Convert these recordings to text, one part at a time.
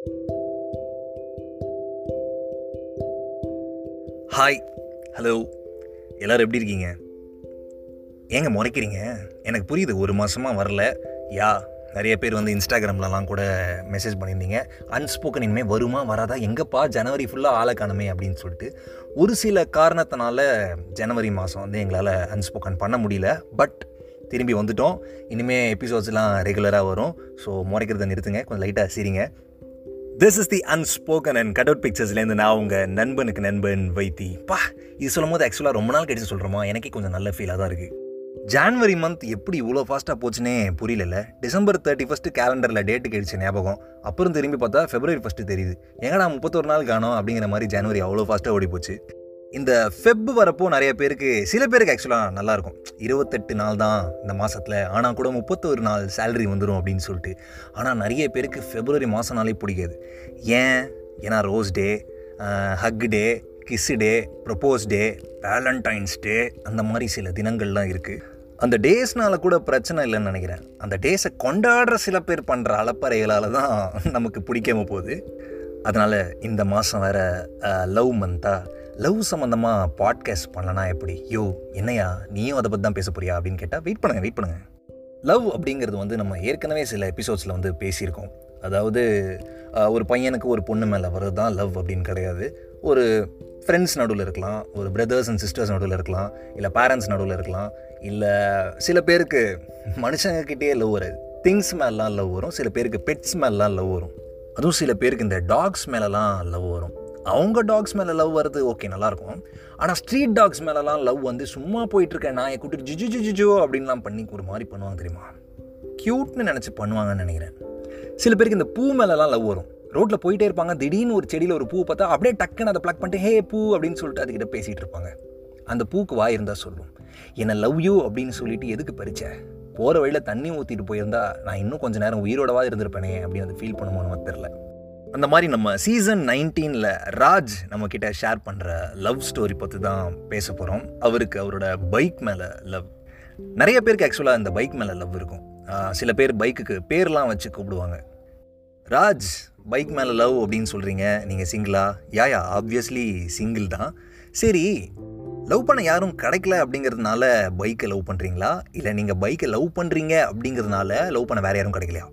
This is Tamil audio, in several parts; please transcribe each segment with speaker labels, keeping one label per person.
Speaker 1: ஹாய் ஹலோ எல்லோரும் எப்படி இருக்கீங்க? ஏங்க முறைக்கிறீங்க? எனக்கு புரியுது ஒரு மாதமாக வரல. யா நிறைய பேர் வந்து இன்ஸ்டாகிராம்லலாம் கூட மெசேஜ் பண்ணியிருந்தீங்க. அன்ஸ்போக்கன் இனிமேல் வருமா வராதா? எங்கப்பா ஜனவரி ஃபுல்லாக ஆளை காணுமே அப்படின்னு சொல்லிட்டு. ஒரு சில காரணத்தினால ஜனவரி மாதம் வந்து எங்களால் அன்ஸ்போக்கன் பண்ண முடியல. பட் திரும்பி வந்துட்டோம். இனிமேல் எபிசோட்ஸ்லாம் ரெகுலராக வரும். ஸோ முறைக்கிறத நிறுத்துங்க. கொஞ்சம் லைட்டாக சிரிங்க. This is the unspoken and cut out பிக்சர்ஸ்லேருந்து நான் உங்கள் நண்பனுக்கு நண்பன் வைத்தி. பா இது சொல்லும் போது ஆக்சுவலாக ரொம்ப நாள் கழிச்சு சொல்கிறோமா எனக்கே கொஞ்சம் நல்ல ஃபீலாக தான் இருக்குது ஜான்வரி மந்த் எப்படி இவ்வளோ ஃபாஸ்ட்டாக போச்சுன்னே புரியல டிசம்பர் தேர்ட்டி ஃபஸ்ட்டு கேலண்டரில் டேட்டு கிடைச்ச ஞாபகம். அப்புறம் திரும்பி பார்த்தா ஃபெப்ரவரி ஃபஸ்ட்டு தெரியுது. எங்கடா முப்பத்தொரு நாள் காணும் அப்படிங்கிற மாதிரி ஜனவரி அவ்வளோ ஃபாஸ்ட்டாக ஓடி போச்சு இந்த ஃபெப் வரப்போ நிறைய பேருக்கு சில பேருக்கு ஆக்சுவலாக நல்லாயிருக்கும் இருபத்தெட்டு நாள் தான் இந்த மாதத்தில் ஆனால் கூட முப்பத்தொரு நாள் சேலரி வந்துடும் அப்படின்னு சொல்லிட்டு. ஆனால் நிறைய பேருக்கு ஃபெப்ரவரி மாதம்னாலே பிடிக்காது. ஏன்? ஏன்னா rose day hug day kiss day propose day Valentine's day அந்த மாதிரி சில தினங்கள்லாம் இருக்குது அந்த டேஸ்னால கூட பிரச்சனை இல்லைன்னு நினைக்கிறேன். அந்த டேஸை கொண்டாடுற சில பேர் பண்ணுற அலப்பறைகளால் தான் நமக்கு பிடிக்காம போகுது. அதனால் இந்த மாதம் வேறு லவ் மந்த்தாக லவ் சம்மந்தமாக பாட்காஸ்ட் பண்ணலனா எப்படி? யோ என்னையா? நீயும் அதை பற்றி தான் பேச போறியா? அப்படின்னு கேட்டால் வெயிட் பண்ணுங்கள் வெயிட் பண்ணுங்கள் லவ் அப்படிங்கிறது வந்து நம்ம ஏற்கனவே சில எபிசோட்ஸில் வந்து பேசியிருக்கோம். அதாவது ஒரு பையனுக்கு ஒரு பொண்ணு மேலே வர்றது தான் லவ் அப்படின்னு கிடையாது. ஒரு ஃப்ரெண்ட்ஸ் நடுவில் இருக்கலாம் ஒரு பிரதர்ஸ் அண்ட் சிஸ்டர்ஸ் நடுவில் இருக்கலாம் இல்லை பேரண்ட்ஸ் நடுவில் இருக்கலாம் இல்லை சில பேருக்கு மனுஷங்கக்கிட்டே லவ் வராது. திங்ஸ் மேலாம் லவ் வரும் சில பேருக்கு பெட்ஸ் மேலாம் லவ் வரும். அதுவும் சில பேருக்கு இந்த டாக்ஸ் மேலெலாம் லவ் வரும். அவங்க டாக்ஸ் மேலே லவ் வர்றது ஓகே நல்லாயிருக்கும் ஆனால் ஸ்ட்ரீட் டாக்ஸ் மேலெலாம் லவ் வந்து சும்மா போயிட்டுருக்கேன். நான் என் கூட்டிட்டு ஜிஜு ஜிஜு அப்படின்லாம் பண்ணி ஒரு மாதிரி பண்ணுவாங்க தெரியுமா? க்யூட்னு நினச்சி பண்ணுவாங்கன்னு நினைக்கிறேன். சில பேருக்கு இந்த பூ மேலெலாம் லவ் வரும். ரோட்டில் போயிட்டே இருப்பாங்க. திடீர்னு ஒரு செடியில் ஒரு பூ பார்த்தா அப்படியே டக்குன்னு அதை ப்ளக் பண்ணிட்டு ஹே பூ அப்படின்னு சொல்லிட்டு அதுக்கிட்ட பேசிகிட்டு இருப்பாங்க. அந்த பூக்கு வாய் இருந்தால் சொல்லும். என்னை லவ் யூ அப்படின்னு சொல்லிட்டு எதுக்கு பறிச்ச? போகிற வழியில் தண்ணி ஊற்றிட்டு போயிருந்தா நான் இன்னும் கொஞ்சம் நேரம் உயிரோடவாக இருந்திருப்பேனே அப்படின்னு அதை ஃபீல் பண்ணுமோன்னு தெரில அந்த மாதிரி நம்ம சீசன் நைன்டீனில் ராஜ் நம்மக்கிட்ட ஷேர் பண்ணுற லவ் ஸ்டோரி பற்றி தான் பேச போகிறோம் அவருக்கு அவரோட பைக் மேலே லவ் நிறைய பேருக்கு ஆக்சுவலாக இந்த பைக் மேலே லவ் இருக்கும். சில பேர் பைக்குக்கு பேர்லாம் வச்சு கூப்பிடுவாங்க. ராஜ் பைக் மேலே லவ் அப்படின்னு சொல்கிறீங்க நீங்கள் சிங்கிளா யாயா ஆப்வியஸ்லி சிங்கிள் தான். சரி லவ் பண்ண யாரும் கிடைக்கல அப்படிங்கிறதுனால பைக்கை லவ் பண்ணுறீங்களா இல்லை நீங்கள் பைக்கை லவ் பண்ணுறீங்க அப்படிங்கிறதுனால லவ் பண்ண வேறு யாரும் கிடைக்கலையா?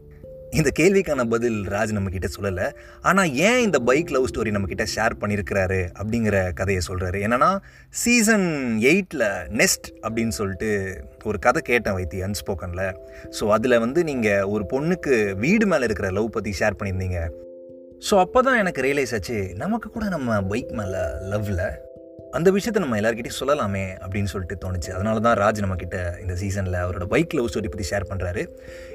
Speaker 1: இந்த கேள்விக்கான பதில் ராஜ் நம்மக்கிட்ட சொல்லலை. ஆனால் ஏன் இந்த பைக் லவ் ஸ்டோரி நம்மக்கிட்ட ஷேர் பண்ணியிருக்கிறாரு அப்படிங்கிற கதையை சொல்கிறாரு என்னென்னா சீசன் எயிட்டில் நெஸ்ட் அப்படின்னு சொல்லிட்டு ஒரு கதை கேட்டேன் வைத்தி அன்ஸ்போக்கனில் ஸோ அதில் வந்து நீங்கள் ஒரு பொண்ணுக்கு வீடு மேலே இருக்கிற லவ் பற்றி ஷேர் பண்ணியிருந்தீங்க. ஸோ அப்போ தான் எனக்கு ரியலைஸ் ஆச்சு நமக்கு கூட நம்ம பைக் மேலே லவ்வில் அந்த விஷயத்தை நம்ம எல்லாருக்கிட்டையும் சொல்லலாமே அப்படின்னு சொல்லிட்டு தோணுச்சு. அதனால தான் ராஜ் நம்மக்கிட்ட இந்த சீசனில் அவரோட பைக் லவ் ஸ்டோரி பற்றி ஷேர் பண்ணுறாரு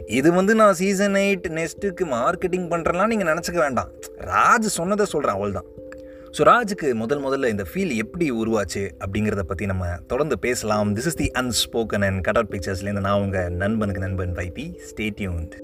Speaker 1: இது வந்து நான் சீசன் எயிட் நெக்ஸ்ட்டுக்கு மார்க்கெட்டிங் பண்ணுறலாம் நீங்கள் நினச்சிக்க வேண்டாம். ராஜ் சொன்னதை சொல்கிறேன் அவள் தான் ஸோ ராஜுக்கு முதல் முதல்ல இந்த ஃபீல் எப்படி உருவாச்சு அப்படிங்கிறத பற்றி நம்ம தொடர்ந்து பேசலாம். This is the unspoken and cut out பிக்சர்ஸ்லேருந்து நான் உங்கள் நண்பனுக்கு நண்பன் வைபி ஸ்டேட்யூன்ட்